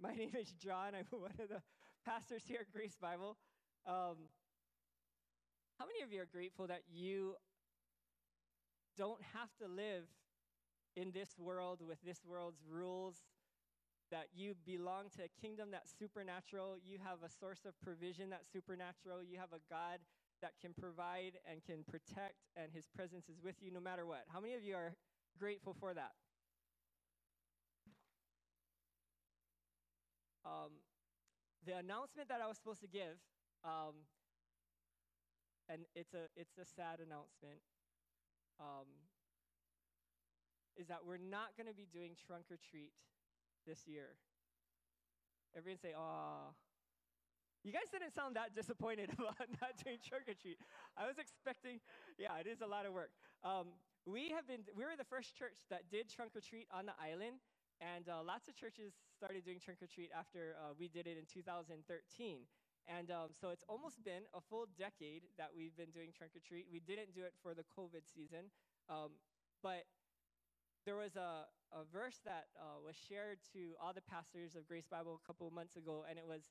My name is John. I'm one of the pastors here at Grace Bible. Um, how many of you are grateful that you don't have to live in this world with this world's rules? That you belong to a kingdom that's supernatural. You have a source of provision that's supernatural. You have a God that can provide and can protect, and his presence is with you no matter what. How many of you are grateful for that? Um, the announcement that I was supposed to give, um, and it's a it's a sad announcement, um, is that we're not going to be doing trunk or treat this year. Everyone say, "Ah." You guys didn't sound that disappointed about not doing trunk or treat. I was expecting, yeah, it is a lot of work. Um, we have been, we were the first church that did trunk or treat on the island, and uh, lots of churches started doing trunk or treat after uh, we did it in 2013. And um, so it's almost been a full decade that we've been doing trunk or treat. We didn't do it for the COVID season, um, but there was a, a verse that uh, was shared to all the pastors of Grace Bible a couple of months ago, and it was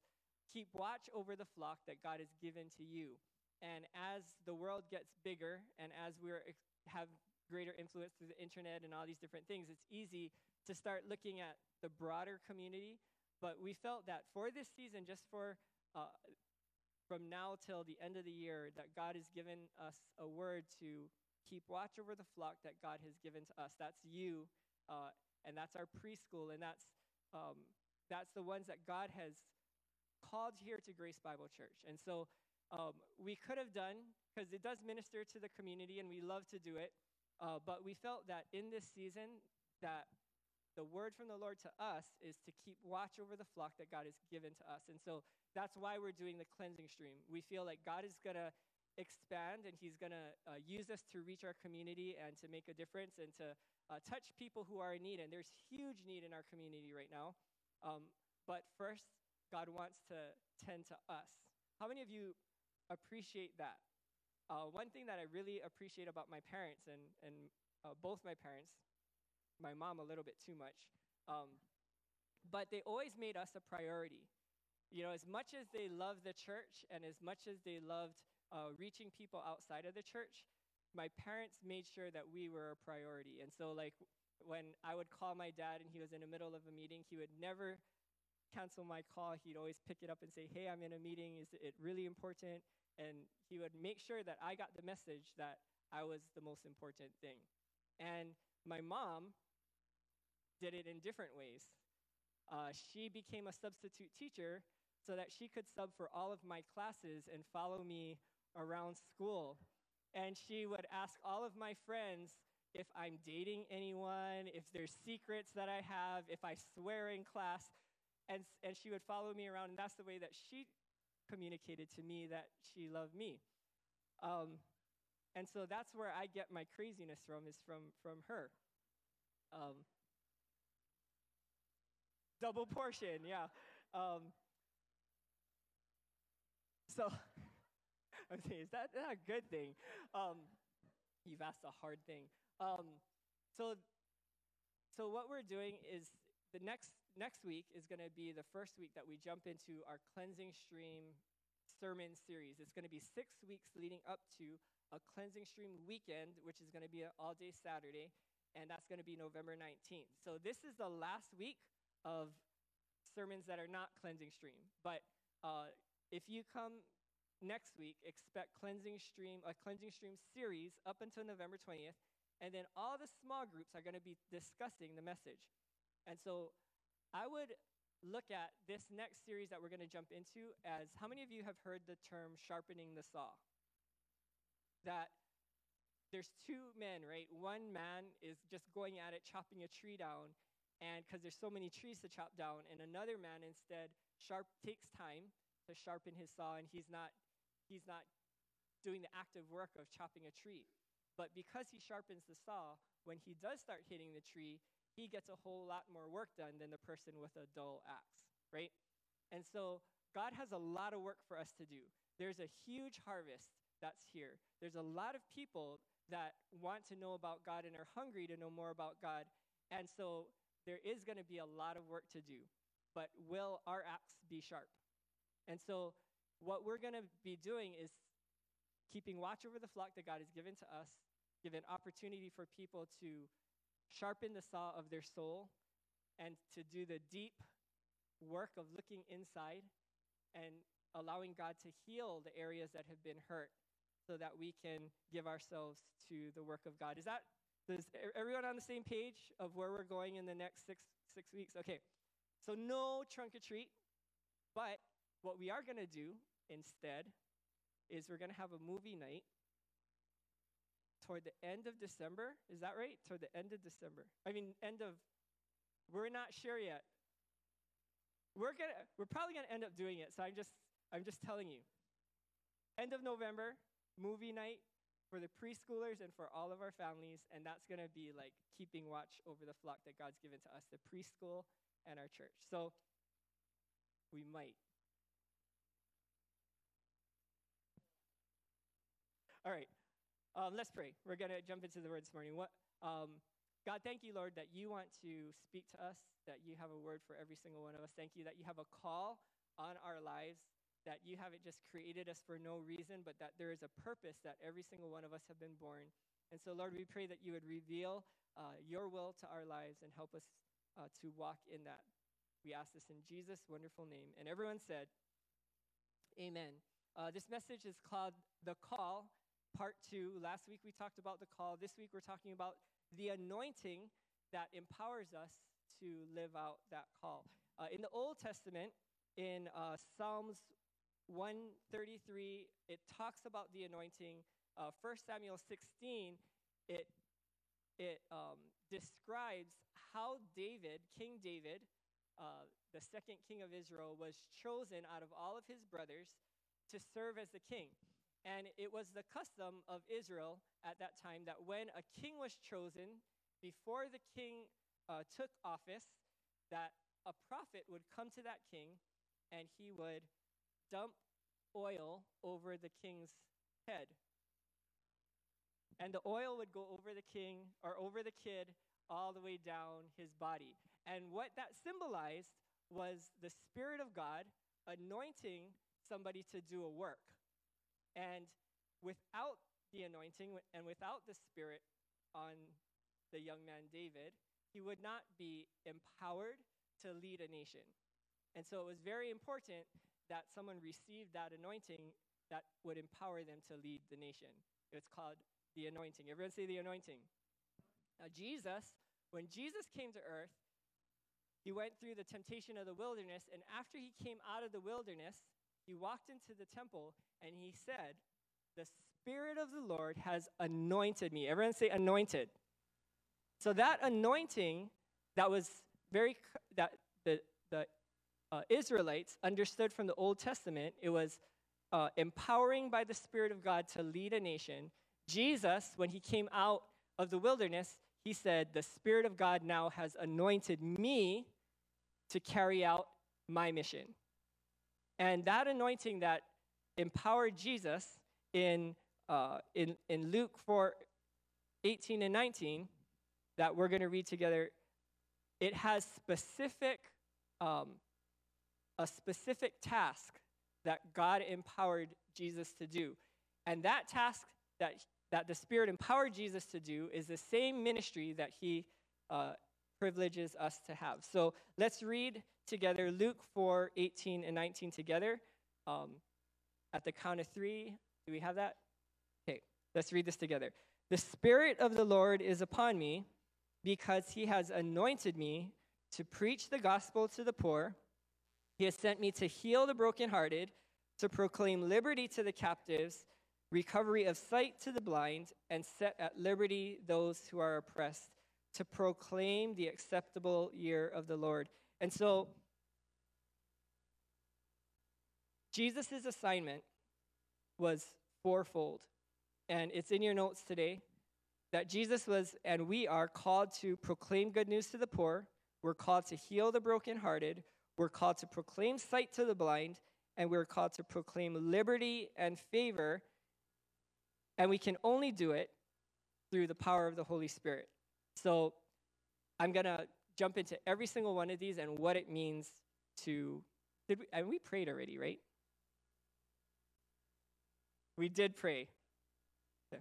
keep watch over the flock that God has given to you. And as the world gets bigger and as we have greater influence through the internet and all these different things, it's easy to start looking at the broader community. But we felt that for this season, just for uh, from now till the end of the year, that God has given us a word to keep watch over the flock that God has given to us. That's you, uh, and that's our preschool, and that's um, that's the ones that God has called here to Grace Bible Church. And so um, we could have done because it does minister to the community, and we love to do it. Uh, but we felt that in this season, that the word from the Lord to us is to keep watch over the flock that God has given to us. And so that's why we're doing the cleansing stream. We feel like God is going to expand and He's going to uh, use us to reach our community and to make a difference and to uh, touch people who are in need. And there's huge need in our community right now. Um, but first, God wants to tend to us. How many of you appreciate that? Uh, one thing that I really appreciate about my parents, and, and uh, both my parents, my mom a little bit too much, um, but they always made us a priority. You know, as much as they loved the church and as much as they loved uh, reaching people outside of the church, my parents made sure that we were a priority. And so, like, when I would call my dad and he was in the middle of a meeting, he would never cancel my call. He'd always pick it up and say, Hey, I'm in a meeting. Is it really important? And he would make sure that I got the message that I was the most important thing. And my mom did it in different ways. Uh, she became a substitute teacher so that she could sub for all of my classes and follow me around school. And she would ask all of my friends if I'm dating anyone, if there's secrets that I have, if I swear in class. And, and she would follow me around, and that's the way that she communicated to me that she loved me. Um, and so that's where I get my craziness from, is from, from her. Um, double portion, yeah. Um, so I'm saying, is that, that a good thing? Um, you've asked a hard thing. Um, so, so what we're doing is the next next week is going to be the first week that we jump into our cleansing stream sermon series. It's going to be six weeks leading up to a cleansing stream weekend, which is going to be an all day Saturday, and that's going to be November 19th. So this is the last week of sermons that are not cleansing stream. But uh, if you come next week, expect cleansing stream, a cleansing stream series up until November 20th, and then all the small groups are going to be discussing the message. And so I would look at this next series that we're going to jump into as how many of you have heard the term sharpening the saw? That there's two men, right? One man is just going at it, chopping a tree down, and because there's so many trees to chop down, and another man instead sharp takes time to sharpen his saw, and he's not he's not doing the active work of chopping a tree. But because he sharpens the saw, when he does start hitting the tree, he gets a whole lot more work done than the person with a dull axe, right? And so God has a lot of work for us to do. There's a huge harvest that's here. There's a lot of people that want to know about God and are hungry to know more about God. And so there is going to be a lot of work to do. but will our axe be sharp? And so, what we're going to be doing is keeping watch over the flock that God has given to us, given opportunity for people to sharpen the saw of their soul and to do the deep work of looking inside and allowing God to heal the areas that have been hurt so that we can give ourselves to the work of God. Is that is everyone on the same page of where we're going in the next six six weeks? Okay. So no trunk or treat, but what we are going to do instead is we're going to have a movie night toward the end of December. Is that right? Toward the end of December. I mean, end of. We're not sure yet. We're gonna. We're probably gonna end up doing it. So I'm just. I'm just telling you. End of November, movie night for the preschoolers and for all of our families, and that's going to be like keeping watch over the flock that God's given to us, the preschool and our church. So we might. All right, um, let's pray. We're going to jump into the word this morning. What, um, God, thank you, Lord, that you want to speak to us, that you have a word for every single one of us. Thank you that you have a call on our lives that you haven't just created us for no reason, but that there is a purpose that every single one of us have been born. And so, Lord, we pray that you would reveal uh, your will to our lives and help us uh, to walk in that. We ask this in Jesus' wonderful name. And everyone said, Amen. Uh, this message is called The Call, Part Two. Last week we talked about the call. This week we're talking about the anointing that empowers us to live out that call. Uh, in the Old Testament, in uh, Psalms 133, it talks about the anointing. Uh, 1 Samuel 16, it, it um, describes how David, King David, uh, the second king of Israel, was chosen out of all of his brothers to serve as the king. And it was the custom of Israel at that time that when a king was chosen, before the king uh, took office, that a prophet would come to that king and he would dump oil over the king's head. And the oil would go over the king or over the kid all the way down his body. And what that symbolized was the Spirit of God anointing somebody to do a work. And without the anointing and without the Spirit on the young man David, he would not be empowered to lead a nation. And so it was very important that someone received that anointing that would empower them to lead the nation. It's called the anointing. Everyone say the anointing. Now, Jesus, when Jesus came to earth, he went through the temptation of the wilderness, and after he came out of the wilderness, he walked into the temple and he said, The Spirit of the Lord has anointed me. Everyone say anointed. So that anointing that was very, that the, the uh, Israelites understood from the Old Testament, it was uh, empowering by the Spirit of God to lead a nation. Jesus, when he came out of the wilderness, he said, The Spirit of God now has anointed me to carry out my mission. And that anointing that empowered Jesus in, uh, in, in Luke 4 18 and 19, that we're going to read together, it has specific um, a specific task that God empowered Jesus to do. And that task that, that the Spirit empowered Jesus to do is the same ministry that He uh, privileges us to have. So let's read together Luke 4 18 and 19 together. Um, at the count of three, do we have that? Okay, let's read this together. The Spirit of the Lord is upon me because He has anointed me to preach the gospel to the poor. He has sent me to heal the brokenhearted, to proclaim liberty to the captives, recovery of sight to the blind, and set at liberty those who are oppressed, to proclaim the acceptable year of the Lord. And so, Jesus' assignment was fourfold. And it's in your notes today that Jesus was, and we are called to proclaim good news to the poor. We're called to heal the brokenhearted. We're called to proclaim sight to the blind, and we're called to proclaim liberty and favor. And we can only do it through the power of the Holy Spirit. So I'm going to jump into every single one of these and what it means to did we, and we prayed already, right? We did pray. Yeah.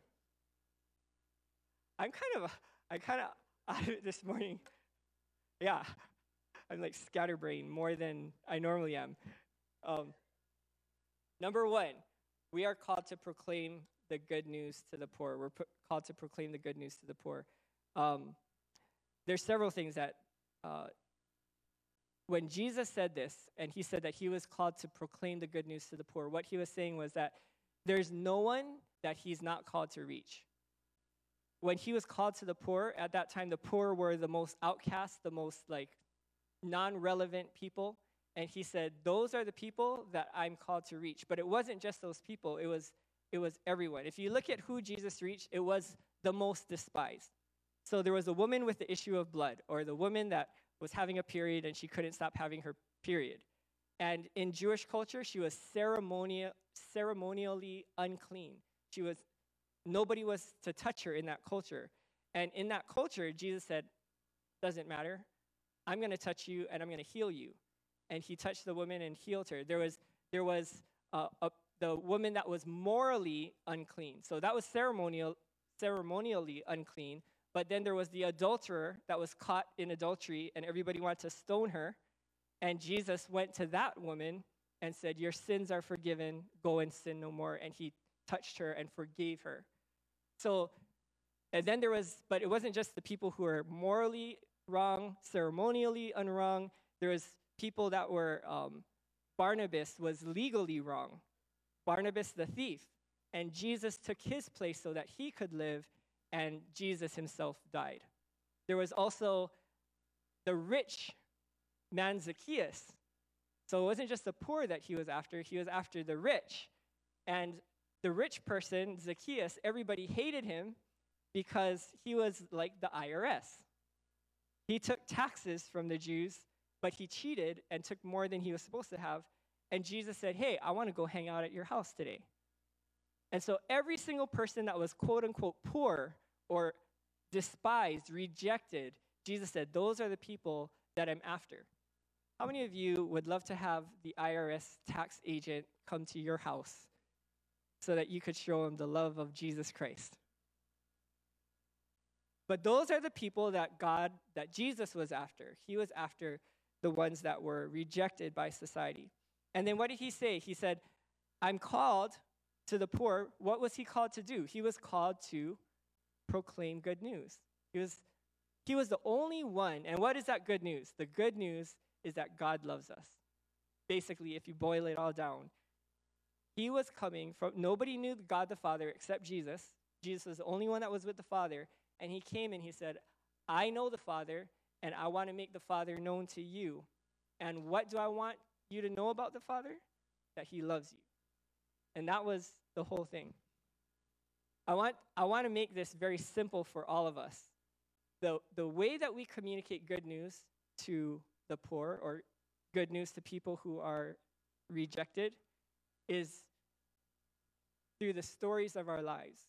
I'm kind of I kind of out of it this morning. Yeah, I'm like scatterbrained more than I normally am. Um, number one, we are called to proclaim the good news to the poor. We're called to proclaim the good news to the poor. Um, there's several things that uh, when Jesus said this, and he said that he was called to proclaim the good news to the poor, what he was saying was that there's no one that he's not called to reach. When he was called to the poor, at that time, the poor were the most outcast, the most like non relevant people. And he said, Those are the people that I'm called to reach. But it wasn't just those people, it was, it was everyone. If you look at who Jesus reached, it was the most despised. So there was a woman with the issue of blood, or the woman that was having a period and she couldn't stop having her period. And in Jewish culture, she was ceremonial, ceremonially unclean. She was nobody was to touch her in that culture. And in that culture, Jesus said, "Doesn't matter. I'm going to touch you and I'm going to heal you." And he touched the woman and healed her. There was there was uh, a, the woman that was morally unclean. So that was ceremonial ceremonially unclean. But then there was the adulterer that was caught in adultery, and everybody wanted to stone her. And Jesus went to that woman and said, Your sins are forgiven, go and sin no more. And he touched her and forgave her. So, and then there was, but it wasn't just the people who were morally wrong, ceremonially unwrong. There was people that were, um, Barnabas was legally wrong. Barnabas the thief. And Jesus took his place so that he could live and Jesus himself died. There was also the rich man Zacchaeus. So it wasn't just the poor that he was after, he was after the rich. And the rich person, Zacchaeus, everybody hated him because he was like the IRS. He took taxes from the Jews, but he cheated and took more than he was supposed to have. And Jesus said, Hey, I want to go hang out at your house today. And so every single person that was quote unquote poor or despised, rejected, Jesus said, Those are the people that I'm after. How many of you would love to have the IRS tax agent come to your house so that you could show him the love of Jesus Christ? But those are the people that God, that Jesus was after. He was after the ones that were rejected by society. And then what did he say? He said, I'm called to the poor. What was he called to do? He was called to proclaim good news. He was, he was the only one. And what is that good news? The good news is that God loves us. Basically, if you boil it all down, he was coming from, nobody knew God the Father except Jesus. Jesus was the only one that was with the Father. And he came and he said, I know the Father, and I want to make the Father known to you. And what do I want you to know about the Father? That he loves you. And that was the whole thing. I want, I want to make this very simple for all of us. The, the way that we communicate good news to the poor or good news to people who are rejected is through the stories of our lives.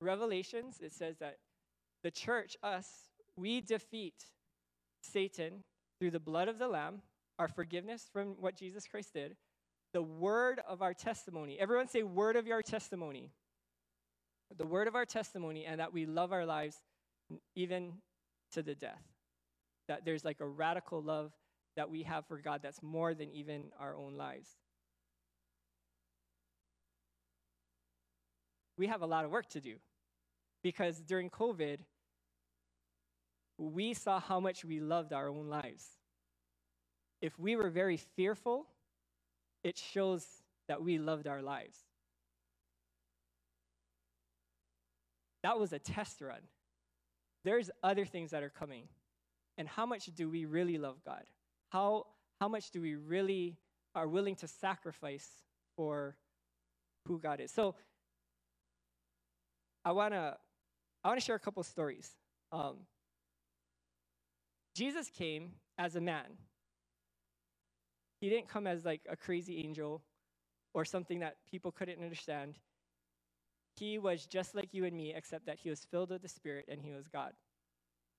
Revelations, it says that the church, us, we defeat Satan through the blood of the Lamb, our forgiveness from what Jesus Christ did, the word of our testimony. Everyone say, word of your testimony. The word of our testimony, and that we love our lives even to the death. That there's like a radical love that we have for God that's more than even our own lives. We have a lot of work to do because during COVID, we saw how much we loved our own lives. If we were very fearful, it shows that we loved our lives. That was a test run. There's other things that are coming. And how much do we really love God? How, how much do we really are willing to sacrifice for who God is? So I wanna I wanna share a couple stories. Um, Jesus came as a man. He didn't come as like a crazy angel or something that people couldn't understand. He was just like you and me, except that he was filled with the Spirit and he was God.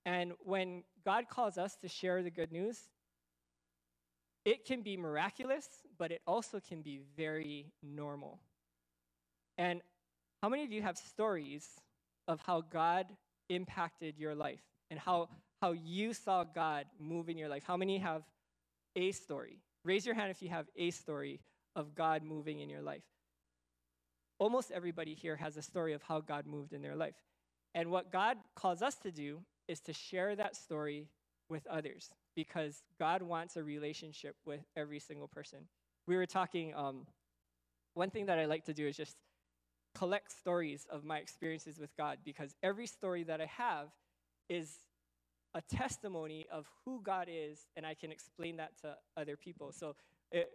And when God calls us to share the good news, it can be miraculous, but it also can be very normal. And how many of you have stories of how God impacted your life and how, how you saw God move in your life? How many have a story? Raise your hand if you have a story of God moving in your life. Almost everybody here has a story of how God moved in their life. And what God calls us to do is to share that story with others because God wants a relationship with every single person. We were talking, um, one thing that I like to do is just collect stories of my experiences with God because every story that I have is a testimony of who God is, and I can explain that to other people. So it,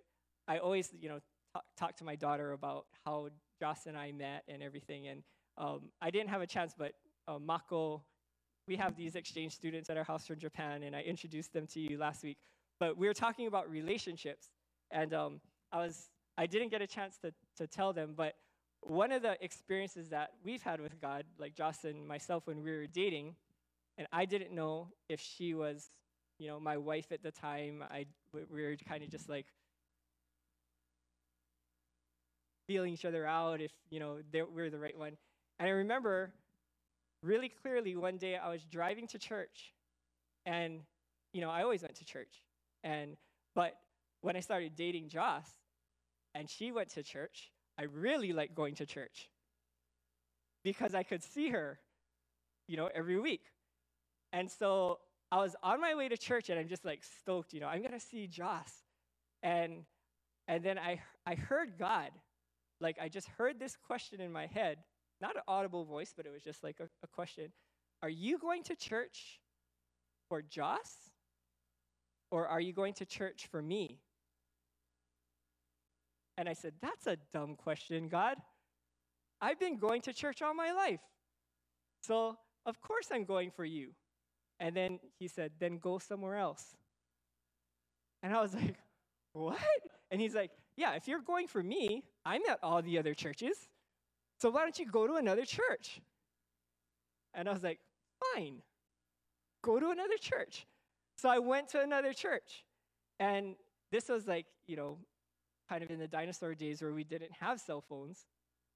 I always, you know, talk, talk to my daughter about how Joss and I met and everything. And um, I didn't have a chance, but uh, Mako, we have these exchange students at our house from Japan, and I introduced them to you last week. But we were talking about relationships, and um, I was I didn't get a chance to, to tell them, but one of the experiences that we've had with God, like Joss and myself when we were dating, and I didn't know if she was, you know, my wife at the time. I we were kind of just like feeling each other out if you know we we're the right one. And I remember really clearly one day I was driving to church, and you know I always went to church, and but when I started dating Joss, and she went to church, I really liked going to church because I could see her, you know, every week. And so I was on my way to church and I'm just like stoked, you know, I'm gonna see Joss. And and then I I heard God. Like I just heard this question in my head, not an audible voice, but it was just like a, a question. Are you going to church for Joss? Or are you going to church for me? And I said, That's a dumb question, God. I've been going to church all my life. So, of course, I'm going for you. And then he said, Then go somewhere else. And I was like, What? And he's like, Yeah, if you're going for me, I'm at all the other churches. So why don't you go to another church? And I was like, Fine, go to another church. So I went to another church. And this was like, you know, kind of in the dinosaur days where we didn't have cell phones.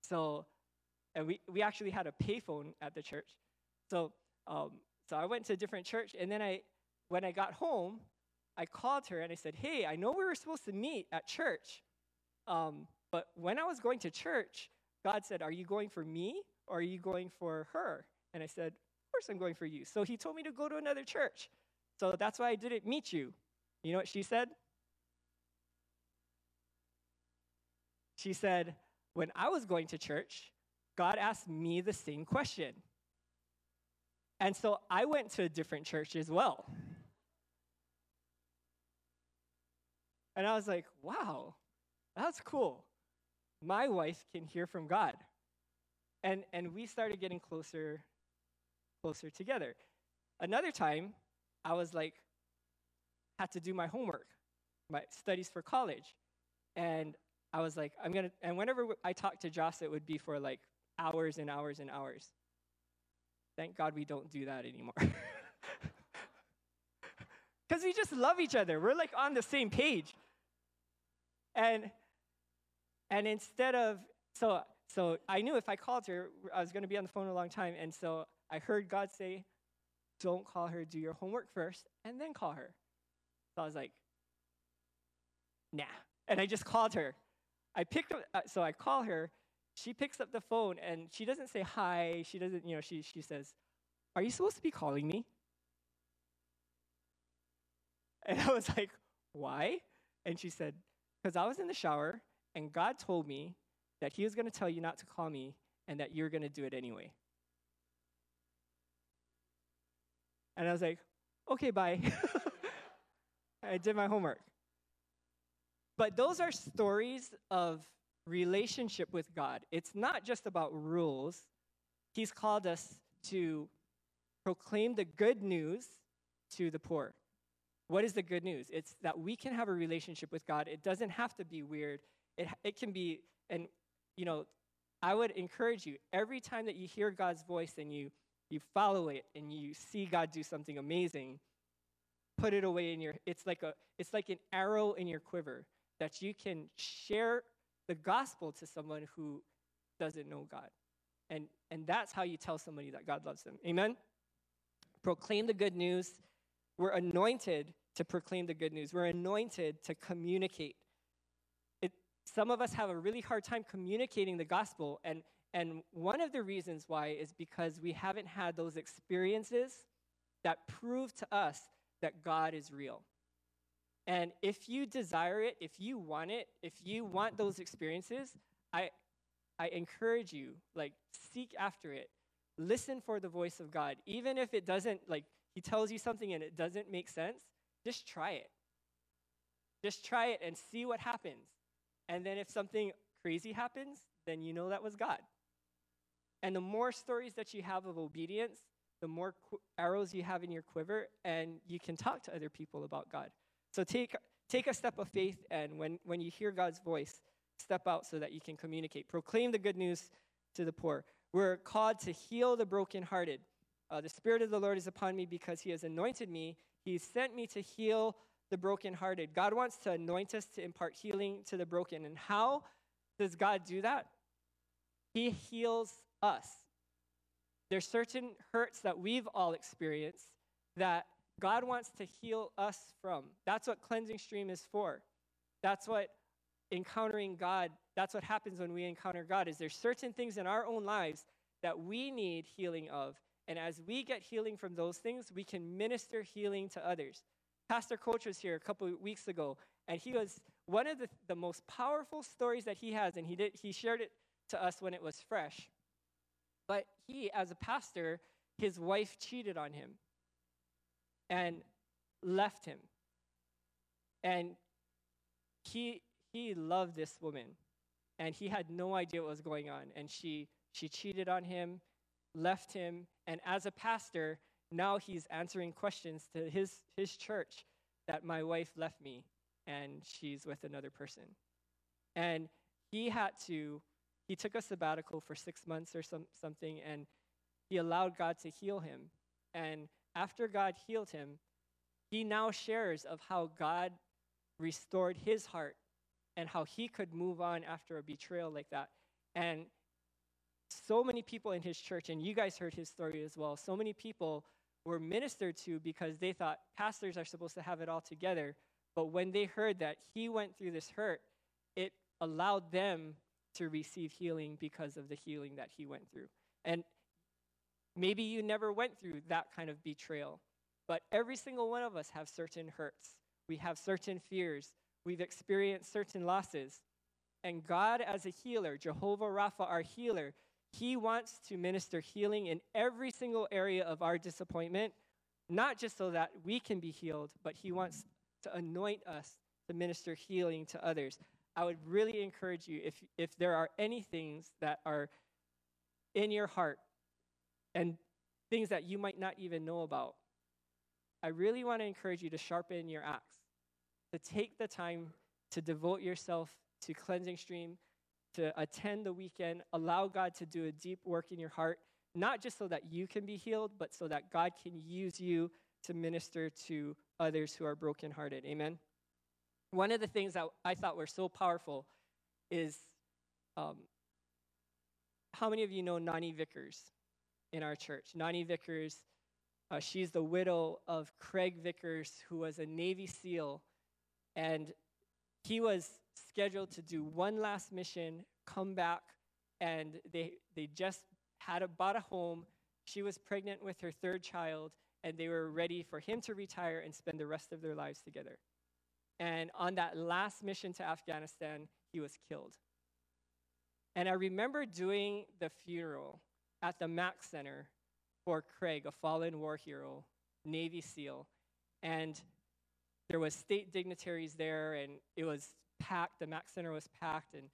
So, and we, we actually had a payphone at the church. So, um, so I went to a different church, and then I, when I got home, I called her and I said, "Hey, I know we were supposed to meet at church, um, but when I was going to church, God said, "Are you going for me or are you going for her?" And I said, "Of course I'm going for you." So He told me to go to another church. So that's why I didn't meet you. You know what she said? She said, When I was going to church, God asked me the same question. And so I went to a different church as well. And I was like, wow, that's cool. My wife can hear from God. And, and we started getting closer, closer together. Another time, I was like, had to do my homework, my studies for college. And I was like, I'm gonna, and whenever I talked to Joss, it would be for like hours and hours and hours. Thank God we don't do that anymore. Because we just love each other. We're like on the same page. And and instead of so so I knew if I called her, I was gonna be on the phone a long time. And so I heard God say, Don't call her, do your homework first, and then call her. So I was like, nah. And I just called her. I picked up, uh, so I call her. She picks up the phone and she doesn't say hi. She doesn't, you know, she, she says, Are you supposed to be calling me? And I was like, Why? And she said, Because I was in the shower and God told me that He was going to tell you not to call me and that you're going to do it anyway. And I was like, Okay, bye. I did my homework. But those are stories of relationship with God. It's not just about rules. He's called us to proclaim the good news to the poor. What is the good news? It's that we can have a relationship with God. It doesn't have to be weird. It, it can be, and you know, I would encourage you every time that you hear God's voice and you, you follow it and you see God do something amazing, put it away in your it's like a it's like an arrow in your quiver that you can share the gospel to someone who doesn't know God. And and that's how you tell somebody that God loves them. Amen. Proclaim the good news. We're anointed to proclaim the good news. We're anointed to communicate. It, some of us have a really hard time communicating the gospel and and one of the reasons why is because we haven't had those experiences that prove to us that God is real. And if you desire it, if you want it, if you want those experiences, I I encourage you like seek after it. Listen for the voice of God. Even if it doesn't like he tells you something and it doesn't make sense, just try it. Just try it and see what happens. And then if something crazy happens, then you know that was God. And the more stories that you have of obedience, the more qu- arrows you have in your quiver, and you can talk to other people about God. So take, take a step of faith, and when, when you hear God's voice, step out so that you can communicate. Proclaim the good news to the poor. We're called to heal the brokenhearted. Uh, the Spirit of the Lord is upon me because He has anointed me. He sent me to heal the brokenhearted. God wants to anoint us to impart healing to the broken. And how does God do that? He heals us. There's certain hurts that we've all experienced that God wants to heal us from. That's what cleansing stream is for. That's what encountering God, that's what happens when we encounter God is there's certain things in our own lives that we need healing of. And as we get healing from those things, we can minister healing to others. Pastor Coach was here a couple of weeks ago, and he was one of the, the most powerful stories that he has, and he did he shared it to us when it was fresh. But he, as a pastor, his wife cheated on him and left him. And he he loved this woman and he had no idea what was going on and she she cheated on him, left him, and as a pastor, now he's answering questions to his his church that my wife left me and she's with another person. And he had to he took a sabbatical for six months or some, something, and he allowed God to heal him. And after God healed him, he now shares of how God restored his heart and how he could move on after a betrayal like that. And so many people in his church, and you guys heard his story as well, so many people were ministered to because they thought pastors are supposed to have it all together. But when they heard that he went through this hurt, it allowed them to receive healing because of the healing that he went through. And maybe you never went through that kind of betrayal, but every single one of us have certain hurts. We have certain fears. We've experienced certain losses. And God, as a healer, Jehovah Rapha, our healer, he wants to minister healing in every single area of our disappointment, not just so that we can be healed, but he wants to anoint us to minister healing to others. I would really encourage you if, if there are any things that are in your heart and things that you might not even know about, I really want to encourage you to sharpen your axe, to take the time to devote yourself to cleansing stream, to attend the weekend, allow God to do a deep work in your heart, not just so that you can be healed, but so that God can use you to minister to others who are brokenhearted. Amen. One of the things that I thought were so powerful is um, how many of you know Nani Vickers in our church? Nani Vickers, uh, she's the widow of Craig Vickers, who was a Navy SEAL, and he was scheduled to do one last mission, come back, and they, they just had a, bought a home. She was pregnant with her third child, and they were ready for him to retire and spend the rest of their lives together. And on that last mission to Afghanistan, he was killed. And I remember doing the funeral at the Mack Center for Craig, a fallen war hero, Navy SEAL. And there was state dignitaries there, and it was packed. The Mack Center was packed, and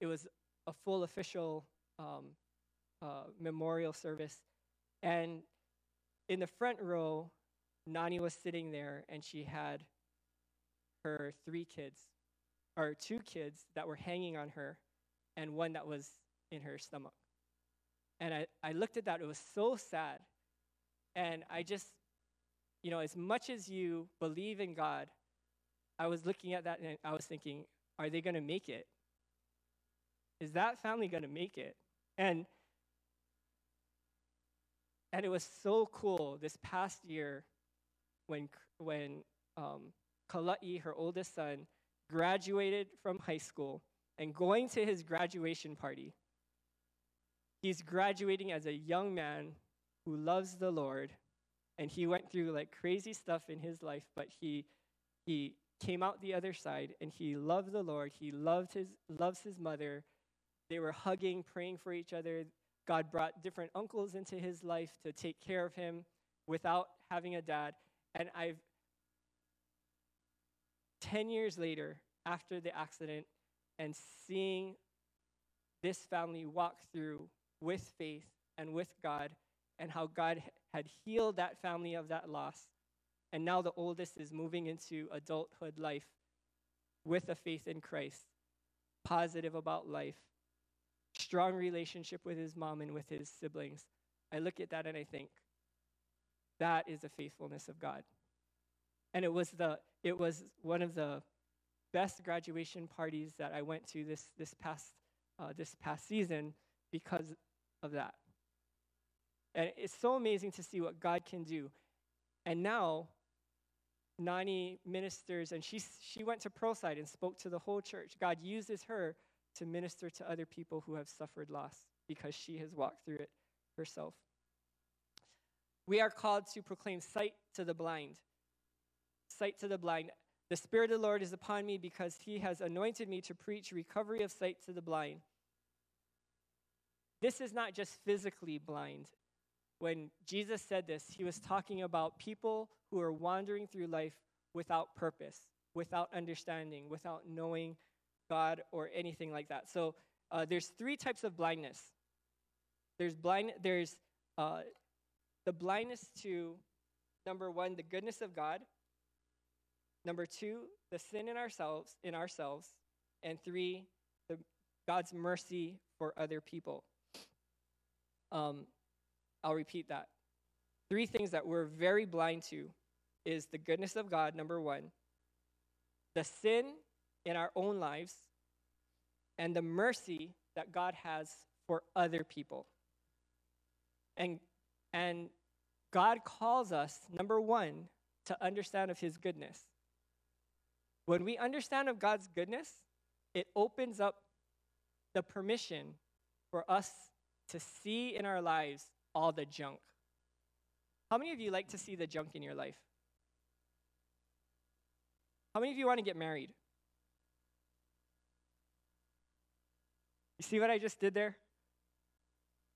it was a full official um, uh, memorial service. And in the front row, Nani was sitting there, and she had her three kids, or two kids that were hanging on her, and one that was in her stomach. And I, I looked at that, it was so sad. And I just, you know, as much as you believe in God, I was looking at that and I was thinking, are they going to make it? Is that family going to make it? And and it was so cool this past year when when um, Kala'i, her oldest son, graduated from high school and going to his graduation party. He's graduating as a young man who loves the Lord, and he went through like crazy stuff in his life, but he he came out the other side and he loved the Lord. He loved his loves his mother. They were hugging, praying for each other. God brought different uncles into his life to take care of him without having a dad. And I've 10 years later, after the accident, and seeing this family walk through with faith and with God, and how God had healed that family of that loss. And now the oldest is moving into adulthood life with a faith in Christ, positive about life, strong relationship with his mom and with his siblings. I look at that and I think, that is the faithfulness of God. And it was the it was one of the best graduation parties that I went to this this past uh, this past season because of that. And it's so amazing to see what God can do. And now, Nani ministers, and she she went to Pearlside and spoke to the whole church. God uses her to minister to other people who have suffered loss because she has walked through it herself. We are called to proclaim sight to the blind. Sight to the blind. The Spirit of the Lord is upon me because he has anointed me to preach recovery of sight to the blind. This is not just physically blind. When Jesus said this, he was talking about people who are wandering through life without purpose, without understanding, without knowing God or anything like that. So uh, there's three types of blindness. There's blind. There's uh, the blindness to number one, the goodness of God. Number two, the sin in ourselves, in ourselves, and three, the, God's mercy for other people. Um, I'll repeat that. Three things that we're very blind to is the goodness of God, number one, the sin in our own lives and the mercy that God has for other people. And, and God calls us, number one, to understand of his goodness. When we understand of God's goodness, it opens up the permission for us to see in our lives all the junk. How many of you like to see the junk in your life? How many of you want to get married? You see what I just did there?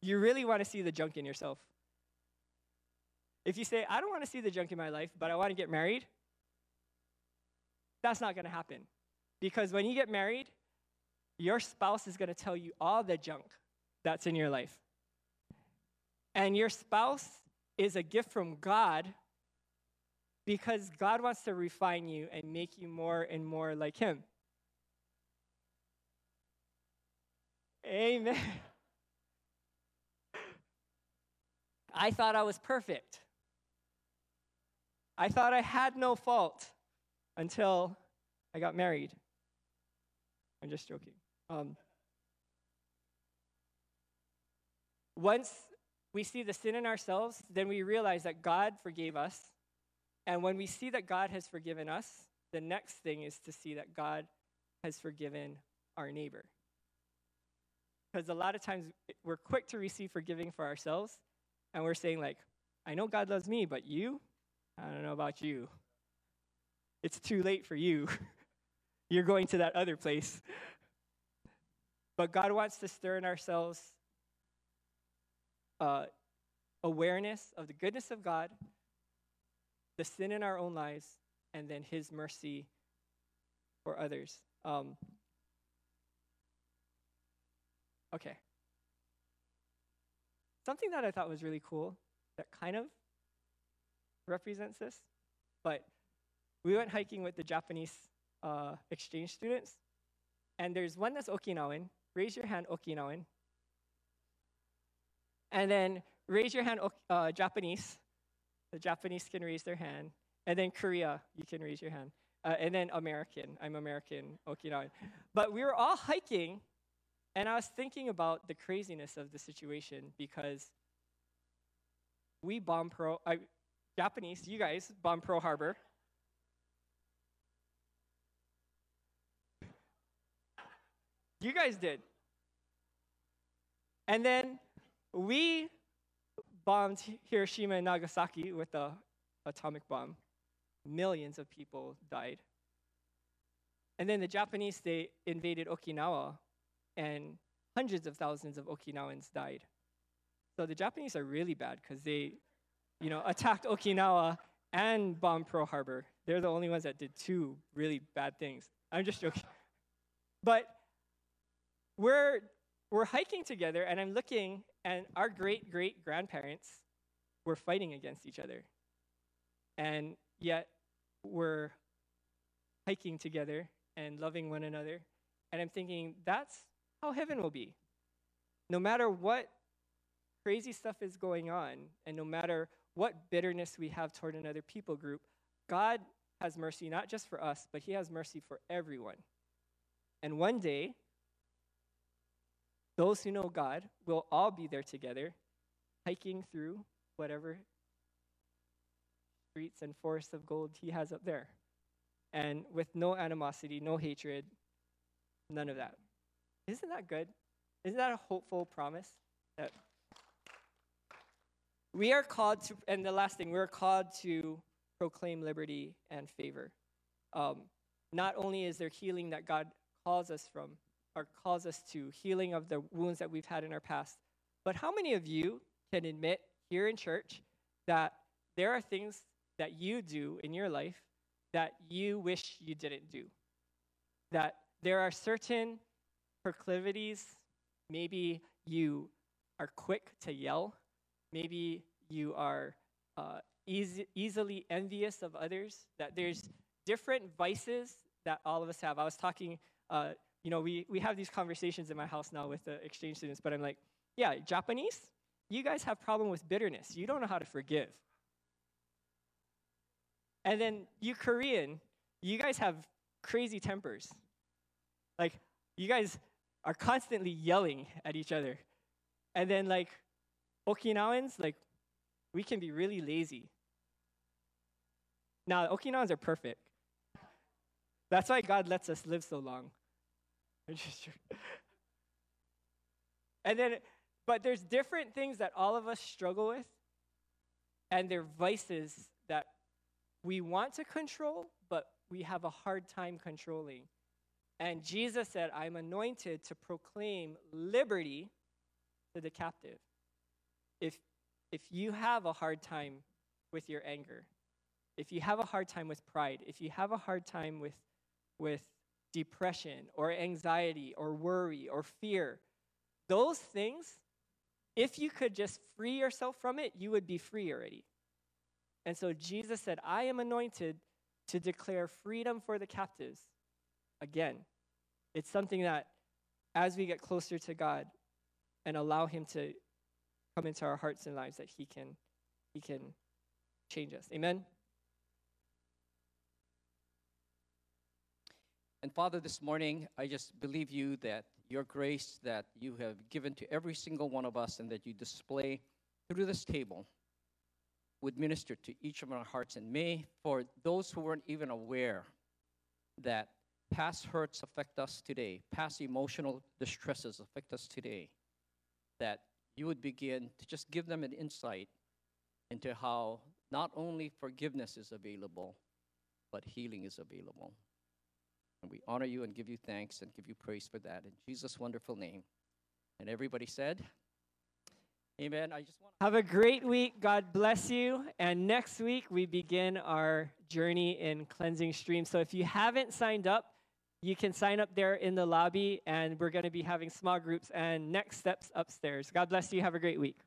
You really want to see the junk in yourself. If you say, I don't want to see the junk in my life, but I want to get married, that's not going to happen. Because when you get married, your spouse is going to tell you all the junk that's in your life. And your spouse is a gift from God because God wants to refine you and make you more and more like Him. Amen. I thought I was perfect. I thought I had no fault until I got married. I'm just joking. Um, once we see the sin in ourselves, then we realize that God forgave us. And when we see that God has forgiven us, the next thing is to see that God has forgiven our neighbor. Because a lot of times we're quick to receive forgiving for ourselves, and we're saying, like, I know God loves me, but you, I don't know about you. It's too late for you. You're going to that other place. But God wants to stir in ourselves uh, awareness of the goodness of God, the sin in our own lives, and then His mercy for others. Um, Okay. Something that I thought was really cool that kind of represents this, but we went hiking with the Japanese uh, exchange students, and there's one that's Okinawan. Raise your hand, Okinawan. And then raise your hand, uh, Japanese. The Japanese can raise their hand. And then Korea, you can raise your hand. Uh, and then American. I'm American, Okinawan. But we were all hiking, and I was thinking about the craziness of the situation because we bombed Pearl, Japanese, you guys bombed Pearl Harbor. You guys did. And then we bombed Hiroshima and Nagasaki with the atomic bomb. Millions of people died. And then the Japanese, they invaded Okinawa, and hundreds of thousands of Okinawans died. So the Japanese are really bad because they, you know, attacked Okinawa and bombed Pearl Harbor. They're the only ones that did two really bad things. I'm just joking. But we're we're hiking together, and I'm looking, and our great great grandparents were fighting against each other. And yet, we're hiking together and loving one another. And I'm thinking, that's how heaven will be. No matter what crazy stuff is going on, and no matter what bitterness we have toward another people group, God has mercy not just for us, but He has mercy for everyone. And one day, those who know God will all be there together, hiking through whatever streets and forests of gold He has up there. And with no animosity, no hatred, none of that. Isn't that good? Isn't that a hopeful promise? That we are called to, and the last thing, we're called to proclaim liberty and favor. Um, not only is there healing that God calls us from, or calls us to, healing of the wounds that we've had in our past, but how many of you can admit here in church that there are things that you do in your life that you wish you didn't do? That there are certain proclivities, maybe you are quick to yell, maybe you are uh, easy, easily envious of others, that there's different vices that all of us have. I was talking, uh, you know, we, we have these conversations in my house now with the exchange students, but I'm like, yeah, Japanese, you guys have problem with bitterness. You don't know how to forgive. And then you Korean, you guys have crazy tempers. Like, you guys are constantly yelling at each other. And then, like, Okinawans, like, we can be really lazy. Now, Okinawans are perfect. That's why God lets us live so long. and then, but there's different things that all of us struggle with, and they're vices that we want to control, but we have a hard time controlling. And Jesus said, I'm anointed to proclaim liberty to the captive. If, if you have a hard time with your anger, if you have a hard time with pride, if you have a hard time with, with depression or anxiety or worry or fear, those things, if you could just free yourself from it, you would be free already. And so Jesus said, I am anointed to declare freedom for the captives. Again, it's something that as we get closer to God and allow Him to come into our hearts and lives, that He can, He can change us. Amen. And Father, this morning, I just believe you that your grace that you have given to every single one of us and that you display through this table would minister to each of our hearts. And may, for those who weren't even aware that past hurts affect us today, past emotional distresses affect us today, that you would begin to just give them an insight into how not only forgiveness is available, but healing is available. And we honor you and give you thanks and give you praise for that in Jesus' wonderful name. And everybody said, Amen. I just want have a great week. God bless you. And next week we begin our journey in cleansing stream. So if you haven't signed up, you can sign up there in the lobby, and we're going to be having small groups and next steps upstairs. God bless you. Have a great week.